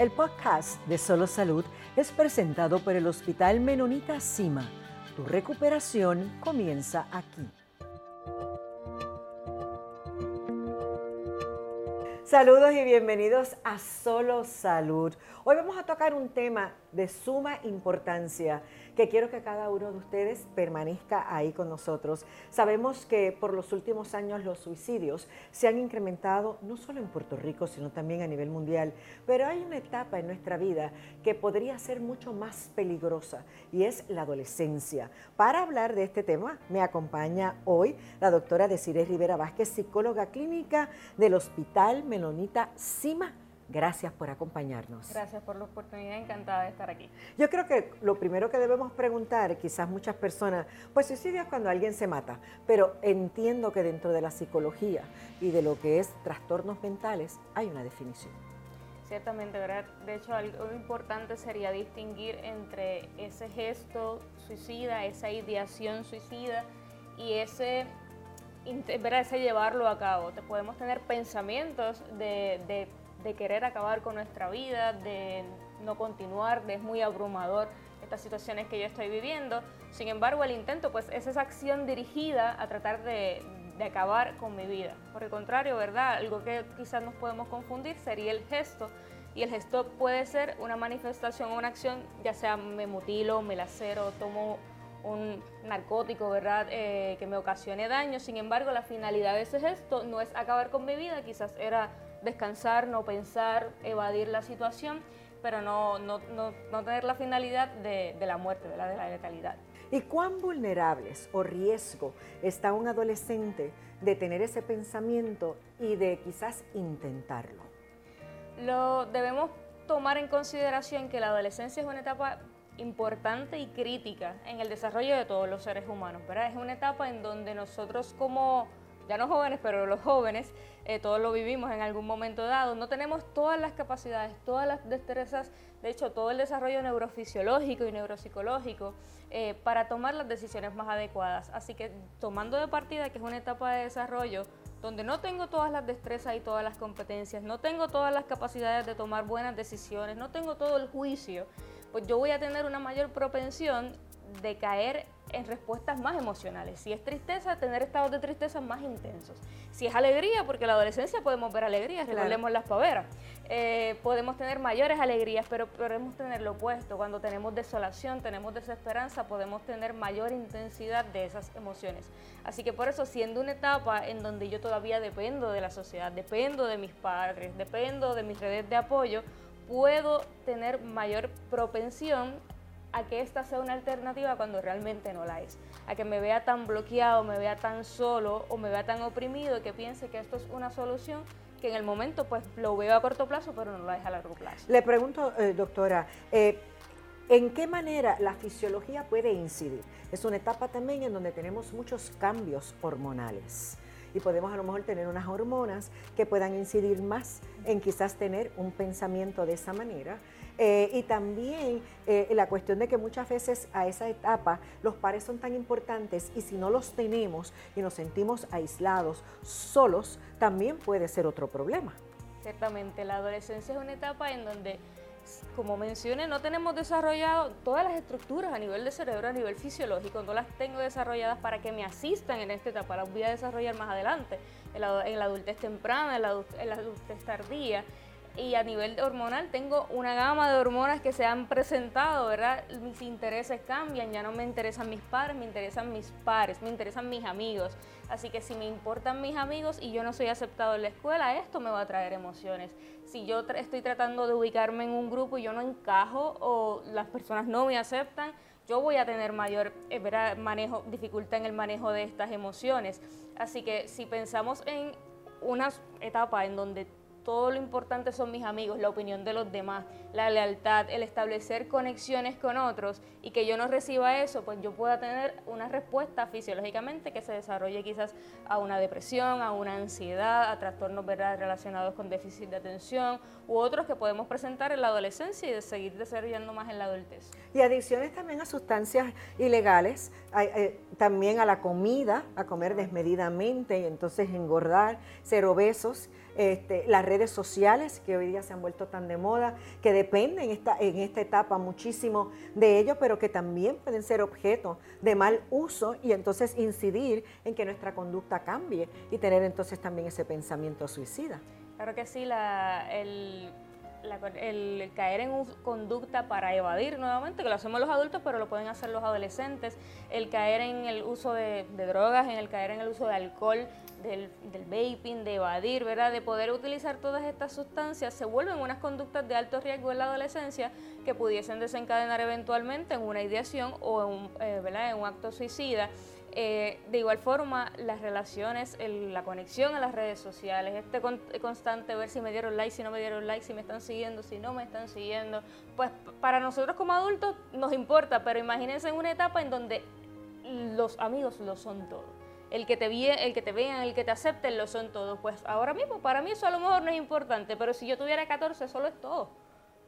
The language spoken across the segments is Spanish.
El podcast de Solo Salud es presentado por el Hospital Menonita Cima. Tu recuperación comienza aquí. Saludos y bienvenidos a Solo Salud. Hoy vamos a tocar un tema de suma importancia que quiero que cada uno de ustedes permanezca ahí con nosotros. Sabemos que por los últimos años los suicidios se han incrementado no solo en Puerto Rico, sino también a nivel mundial, pero hay una etapa en nuestra vida que podría ser mucho más peligrosa y es la adolescencia. Para hablar de este tema me acompaña hoy la doctora Desiree Rivera Vázquez, psicóloga clínica del Hospital Menonita Cima Gracias por acompañarnos. Gracias por la oportunidad, encantada de estar aquí. Yo creo que lo primero que debemos preguntar, quizás muchas personas, pues suicidio es cuando alguien se mata, pero entiendo que dentro de la psicología y de lo que es trastornos mentales hay una definición. Ciertamente, ¿verdad? De hecho, algo importante sería distinguir entre ese gesto suicida, esa ideación suicida y ese ¿verdad? ese llevarlo a cabo. Te podemos tener pensamientos de, de de querer acabar con nuestra vida, de no continuar, de es muy abrumador estas situaciones que yo estoy viviendo. Sin embargo, el intento pues es esa acción dirigida a tratar de, de acabar con mi vida. Por el contrario, ¿verdad? Algo que quizás nos podemos confundir sería el gesto. Y el gesto puede ser una manifestación o una acción, ya sea me mutilo, me lacero, tomo un narcótico, ¿verdad?, eh, que me ocasione daño. Sin embargo, la finalidad de ese gesto no es acabar con mi vida, quizás era descansar, no pensar, evadir la situación, pero no, no, no, tener la finalidad de, de la muerte, la, de la letalidad. ¿Y cuán vulnerables o riesgo está un adolescente de tener ese pensamiento y de quizás intentarlo? Lo debemos tomar en consideración que la adolescencia es una etapa importante y crítica en el desarrollo de todos los seres humanos, ¿verdad? Es una etapa en donde nosotros como ya no jóvenes, pero los jóvenes, eh, todos lo vivimos en algún momento dado, no tenemos todas las capacidades, todas las destrezas, de hecho todo el desarrollo neurofisiológico y neuropsicológico eh, para tomar las decisiones más adecuadas. Así que tomando de partida que es una etapa de desarrollo donde no tengo todas las destrezas y todas las competencias, no tengo todas las capacidades de tomar buenas decisiones, no tengo todo el juicio, pues yo voy a tener una mayor propensión de caer en respuestas más emocionales. Si es tristeza, tener estados de tristeza más intensos. Si es alegría, porque en la adolescencia podemos ver alegrías, recordemos las paveras. Eh, podemos tener mayores alegrías, pero podemos tener lo opuesto. Cuando tenemos desolación, tenemos desesperanza, podemos tener mayor intensidad de esas emociones. Así que por eso, siendo una etapa en donde yo todavía dependo de la sociedad, dependo de mis padres, dependo de mis redes de apoyo, puedo tener mayor propensión a que esta sea una alternativa cuando realmente no la es, a que me vea tan bloqueado, me vea tan solo o me vea tan oprimido y que piense que esto es una solución que en el momento pues lo veo a corto plazo pero no la deja a largo plazo. Le pregunto, eh, doctora, eh, ¿en qué manera la fisiología puede incidir? Es una etapa también en donde tenemos muchos cambios hormonales y podemos a lo mejor tener unas hormonas que puedan incidir más en quizás tener un pensamiento de esa manera eh, y también eh, la cuestión de que muchas veces a esa etapa los pares son tan importantes y si no los tenemos y nos sentimos aislados, solos, también puede ser otro problema. Ciertamente, la adolescencia es una etapa en donde como mencioné, no tenemos desarrollado todas las estructuras a nivel de cerebro, a nivel fisiológico, no las tengo desarrolladas para que me asistan en esta etapa, las voy a desarrollar más adelante, en la, adultez temprana, en la adultez tardía y a nivel hormonal tengo una gama de hormonas que se han presentado, ¿verdad? Mis intereses cambian, ya no me interesan mis padres, me interesan mis pares, me interesan mis amigos. Así que si me importan mis amigos y yo no soy aceptado en la escuela, esto me va a traer emociones. Si yo estoy tratando de ubicarme en un grupo y yo no encajo o las personas no me aceptan, yo voy a tener mayor eh, manejo, dificultad en el manejo de estas emociones. Así que si pensamos en una etapa en donde todo lo importante son mis amigos, la opinión de los demás, la lealtad, el establecer conexiones con otros y que yo no reciba eso, pues yo pueda tener una respuesta fisiológicamente que se desarrolle quizás a una depresión, a una ansiedad, a trastornos ¿verdad? relacionados con déficit de atención u otros que podemos presentar en la adolescencia y seguir desarrollando más en la adultez. Y adicciones también a sustancias ilegales, eh, también a la comida, a comer desmedidamente y entonces engordar, ser obesos este, las redes sociales que hoy día se han vuelto tan de moda, que dependen esta, en esta etapa muchísimo de ello, pero que también pueden ser objeto de mal uso y entonces incidir en que nuestra conducta cambie y tener entonces también ese pensamiento suicida. Claro que sí, la, el el caer en conducta para evadir nuevamente, que lo hacemos los adultos, pero lo pueden hacer los adolescentes, el caer en el uso de, drogas, en el caer en el uso de alcohol, del, vaping, de evadir, ¿verdad? De poder utilizar todas estas sustancias, se vuelven unas conductas de alto riesgo en la adolescencia que pudiesen desencadenar eventualmente en una ideación o en eh, ¿verdad? en un acto suicida. Eh, de igual forma, las relaciones, la conexión a las redes sociales, este constante ver si me dieron like, si no me dieron like, si me están siguiendo, si no me están siguiendo, pues para nosotros como adultos nos importa, pero imagínense en una etapa en donde los amigos lo son todo. El que, te el que te vean, el que te acepten, lo son todo. Pues ahora mismo, para mí eso a lo mejor no es importante, pero si yo tuviera 14, solo es todo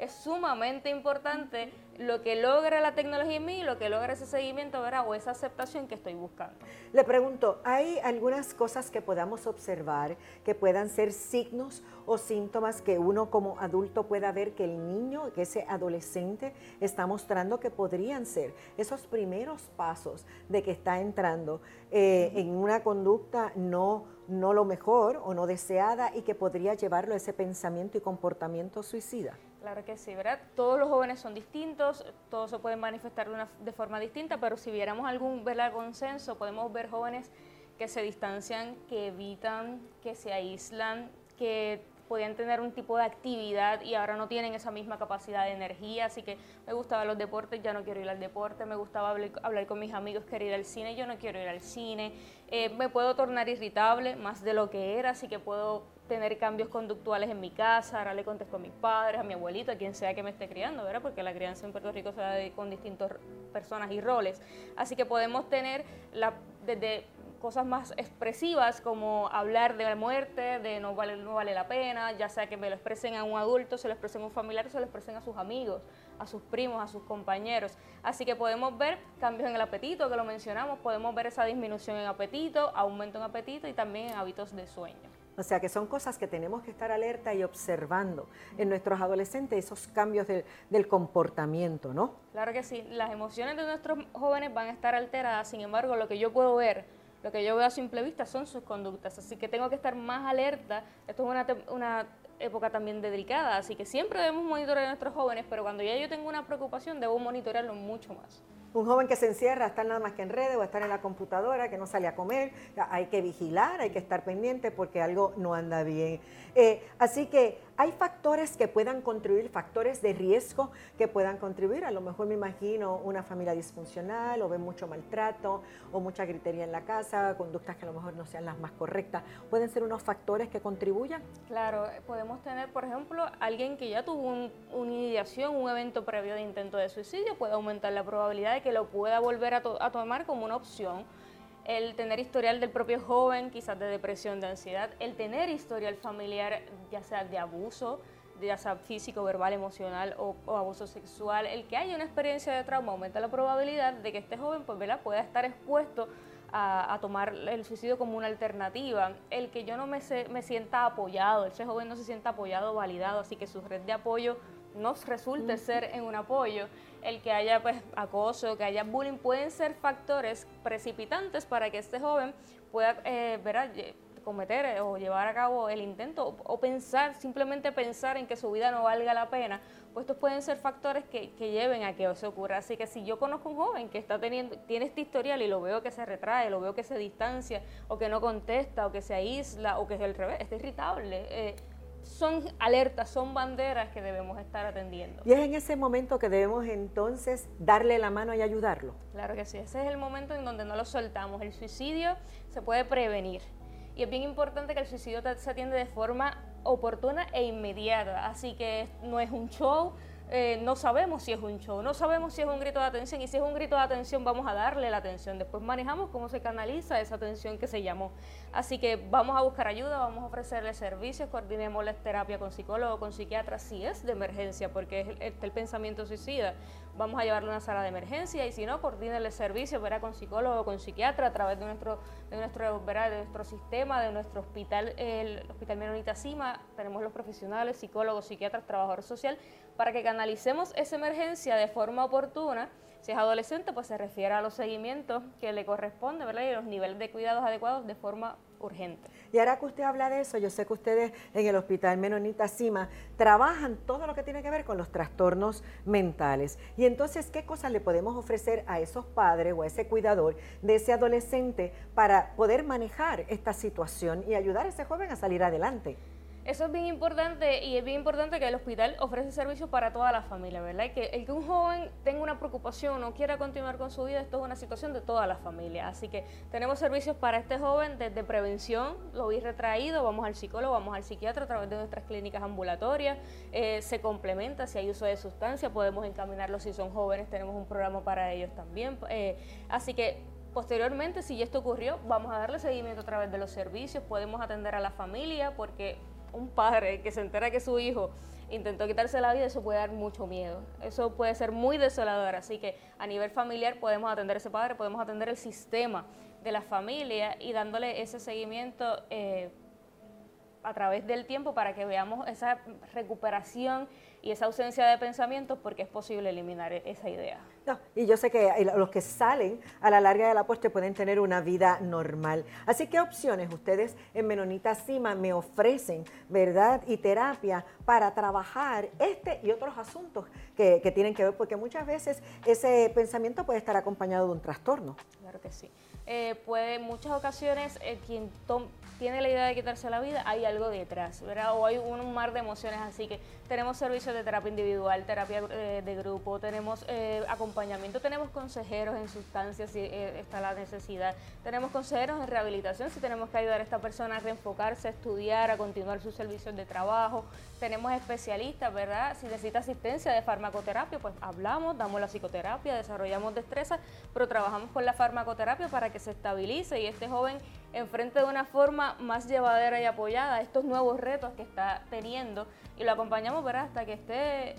es sumamente importante lo que logra la tecnología en mí y lo que logra ese seguimiento ¿verdad? o esa aceptación que estoy buscando. Le pregunto, ¿hay algunas cosas que podamos observar que puedan ser signos o síntomas que uno como adulto pueda ver que el niño, que ese adolescente está mostrando que podrían ser esos primeros pasos de que está entrando eh, en una conducta no, no lo mejor o no deseada y que podría llevarlo a ese pensamiento y comportamiento suicida? Claro que sí, ¿verdad? Todos los jóvenes son distintos, todos se pueden manifestar de, una, de forma distinta, pero si viéramos algún ¿verdad? consenso, podemos ver jóvenes que se distancian, que evitan, que se aíslan, que podían tener un tipo de actividad y ahora no tienen esa misma capacidad de energía, así que me gustaban los deportes, ya no quiero ir al deporte, me gustaba hablar, con mis amigos, querer ir al cine, yo no quiero ir al cine, eh, me puedo tornar irritable más de lo que era, así que puedo tener cambios conductuales en mi casa, ahora le contesto a mis padres, a mi abuelito, a quien sea que me esté criando, ¿verdad? Porque la crianza en Puerto Rico se da con distintas personas y roles. Así que podemos tener la, desde cosas más expresivas como hablar de la muerte, de no vale, no vale la pena, ya sea que me lo expresen a un adulto, se lo expresen a un familiar, se lo expresen a sus amigos, a sus primos, a sus compañeros. Así que podemos ver cambios en el apetito, que lo mencionamos, podemos ver esa disminución en apetito, aumento en apetito y también en hábitos de sueño. O sea que son cosas que tenemos que estar alerta y observando en nuestros adolescentes, esos cambios del comportamiento, ¿no? Claro que sí, las emociones de nuestros jóvenes van a estar alteradas, sin embargo, lo que yo puedo ver lo que yo veo a simple vista son sus conductas, así que tengo que estar más alerta. Esto es una, una época también delicada, así que siempre debemos monitorear a nuestros jóvenes, pero cuando ya yo tengo una preocupación, debo monitorearlo mucho más. Un joven que se encierra, estar nada más que en redes o estar en la computadora, que no sale a comer, hay que vigilar, hay que estar pendiente porque algo no anda bien. Eh, así que hay factores que puedan contribuir, factores de riesgo que puedan contribuir. A lo mejor me imagino una familia disfuncional o ve mucho maltrato o mucha gritería en la casa, conductas que a lo mejor no sean las más correctas. ¿Pueden ser unos factores que contribuyan? Claro, podemos tener, por ejemplo, alguien que ya tuvo una ideación, un evento previo de intento de suicidio, puede aumentar la probabilidad de que lo pueda volver a, a tomar como una opción el tener historial del propio joven, quizás de depresión, de ansiedad, el tener historial familiar, ya sea de abuso, ya sea físico, verbal, emocional o, abuso sexual, el que haya una experiencia de trauma aumenta la probabilidad de que este joven pues, pueda estar expuesto a, tomar el suicidio como una alternativa, el que yo no me, me sienta apoyado, ese joven no se sienta apoyado, validado, así que su red de apoyo no resulte ser en un apoyo, el que haya pues acoso, que haya bullying, pueden ser factores precipitantes para que este joven pueda eh, cometer eh, o llevar a cabo el intento o, pensar, simplemente pensar en que su vida no valga la pena, pues estos pueden ser factores que, lleven a que eso ocurra. Así que si yo conozco un joven que está teniendo, tiene este historial y lo veo que se retrae, lo veo que se distancia, o que no contesta, o que se aísla, o que es el revés, está irritable, eh, son alertas, son banderas que debemos estar atendiendo. Y es en ese momento que debemos entonces darle la mano y ayudarlo. Claro que sí, ese es el momento en donde no lo soltamos. El suicidio se puede prevenir. Y es bien importante que el suicidio se atiende de forma oportuna e inmediata. Así que no es un show, eh, no sabemos si es un show, no sabemos si es un grito de atención y si es un grito de atención vamos a darle la atención. Después manejamos cómo se canaliza esa atención que se llamó. Así que vamos a buscar ayuda, vamos a ofrecerle servicios, coordinemos la terapia con psicólogo, con psiquiatra, si es de emergencia, porque es el, el pensamiento suicida vamos a llevarlo a una sala de emergencia y si no, coordínele el servicio, verá con psicólogo, con psiquiatra a través de nuestro, de nuestro, de nuestro sistema, de nuestro hospital, el Hospital Menonita Cima, tenemos los profesionales, psicólogos, psiquiatras, trabajadores social, para que canalicemos esa emergencia de forma oportuna. Si es adolescente, pues se refiere a los seguimientos que le corresponde, ¿verdad? Y los niveles de cuidados adecuados de forma urgente. Y ahora que usted habla de eso, yo sé que ustedes en el Hospital Menonita Cima trabajan todo lo que tiene que ver con los trastornos mentales. Y entonces, ¿qué cosas le podemos ofrecer a esos padres o a ese cuidador de ese adolescente para poder manejar esta situación y ayudar a ese joven a salir adelante? Eso es bien importante y es bien importante que el hospital ofrece servicios para toda la familia, ¿verdad? Y que el que un joven tenga una preocupación o quiera continuar con su vida, esto es una situación de toda la familia. Así que tenemos servicios para este joven desde prevención, lo vi retraído, vamos al psicólogo, vamos al psiquiatra a través de nuestras clínicas ambulatorias, eh, se complementa si hay uso de sustancia, podemos encaminarlos si son jóvenes, tenemos un programa para ellos también. Eh, así que Posteriormente, si esto ocurrió, vamos a darle seguimiento a través de los servicios, podemos atender a la familia porque un padre que se entera que su hijo intentó quitarse la vida, eso puede dar mucho miedo. Eso puede ser muy desolador. Así que a nivel familiar podemos atender a ese padre, podemos atender el sistema de la familia y dándole ese seguimiento eh, a través del tiempo para que veamos esa recuperación y esa ausencia de pensamientos porque es posible eliminar e-, esa idea. No, y yo sé que los que salen a la larga de la puesta pueden tener una vida normal. Así que opciones ustedes en Menonita Cima me ofrecen, ¿verdad? Y terapia para trabajar este y otros asuntos que, que tienen que ver, porque muchas veces ese pensamiento puede estar acompañado de un trastorno. Claro que sí. Eh, puede, en muchas ocasiones, eh, quien tiene la idea de quitarse la vida, hay algo detrás, ¿verdad? O hay un, mar de emociones, así que tenemos servicios de terapia individual, terapia eh, de grupo, tenemos eh, acompañamiento, tenemos consejeros en sustancias si está la necesidad, tenemos consejeros en rehabilitación si tenemos que ayudar a esta persona a reenfocarse, a estudiar, a continuar sus servicios de trabajo, tenemos especialistas, ¿verdad? Si necesita asistencia de farmacoterapia, pues hablamos, damos la psicoterapia, desarrollamos destrezas, pero trabajamos con la farmacoterapia para que se estabilice y este joven enfrente de una forma más llevadera y apoyada estos nuevos retos que está teniendo y lo acompañamos ¿verdad? hasta que esté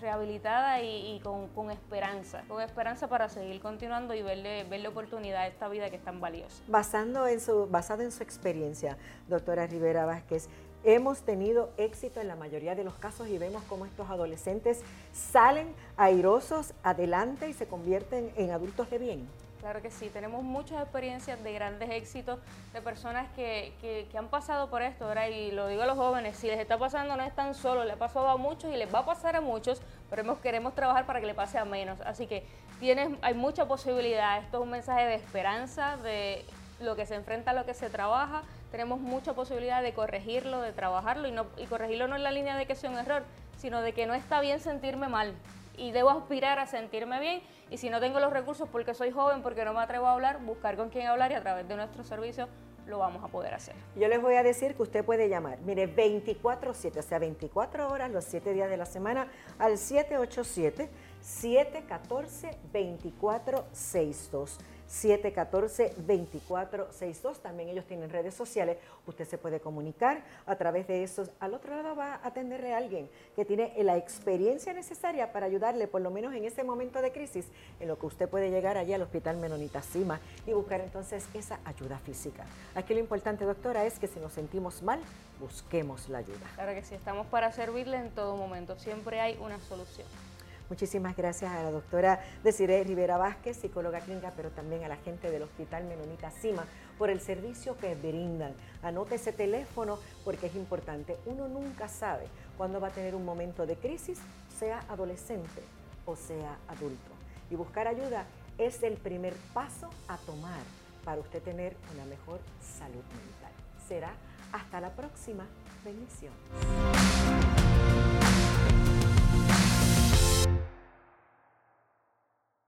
rehabilitada y, con, esperanza, con esperanza para seguir continuando y verle, verle oportunidad a esta vida que es tan valiosa. Basando en su, basado en su experiencia, doctora Rivera Vázquez, hemos tenido éxito en la mayoría de los casos y vemos cómo estos adolescentes salen airosos adelante y se convierten en adultos de bien. Claro que sí, tenemos muchas experiencias de grandes éxitos de personas que, que, han pasado por esto, ¿verdad? Y lo digo a los jóvenes, si les está pasando no están solos, le ha pasado a muchos y les va a pasar a muchos, pero queremos trabajar para que le pase a menos. Así que tienes, hay mucha posibilidad, esto es un mensaje de esperanza, de lo que se enfrenta a lo que se trabaja, tenemos mucha posibilidad de corregirlo, de trabajarlo y, no, y corregirlo no en la línea de que sea un error, sino de que no está bien sentirme mal y debo aspirar a sentirme bien. Y si no tengo los recursos porque soy joven, porque no me atrevo a hablar, buscar con quién hablar y a través de nuestro servicio lo vamos a poder hacer. Yo les voy a decir que usted puede llamar, mire, 24-7, o sea, 24 horas los 7 días de la semana al 787 714 2462 714-2462. También ellos tienen redes sociales. Usted se puede comunicar a través de esos. Al otro lado va a atenderle a alguien que tiene la experiencia necesaria para ayudarle, por lo menos en ese momento de crisis, en lo que usted puede llegar allí al Hospital Menonita Cima y buscar entonces esa ayuda física. Aquí lo importante, doctora, es que si nos sentimos mal, busquemos la ayuda. Claro que sí, estamos para servirle en todo momento. Siempre hay una solución. Muchísimas gracias a la doctora Desiree Rivera Vázquez, psicóloga clínica, pero también a la gente del Hospital Menonita Cima por el servicio que brindan. Anote ese teléfono porque es importante. Uno nunca sabe cuándo va a tener un momento de crisis, sea adolescente o sea adulto. Y buscar ayuda es el primer paso a tomar para usted tener una mejor salud mental. Será hasta la próxima. Bendiciones.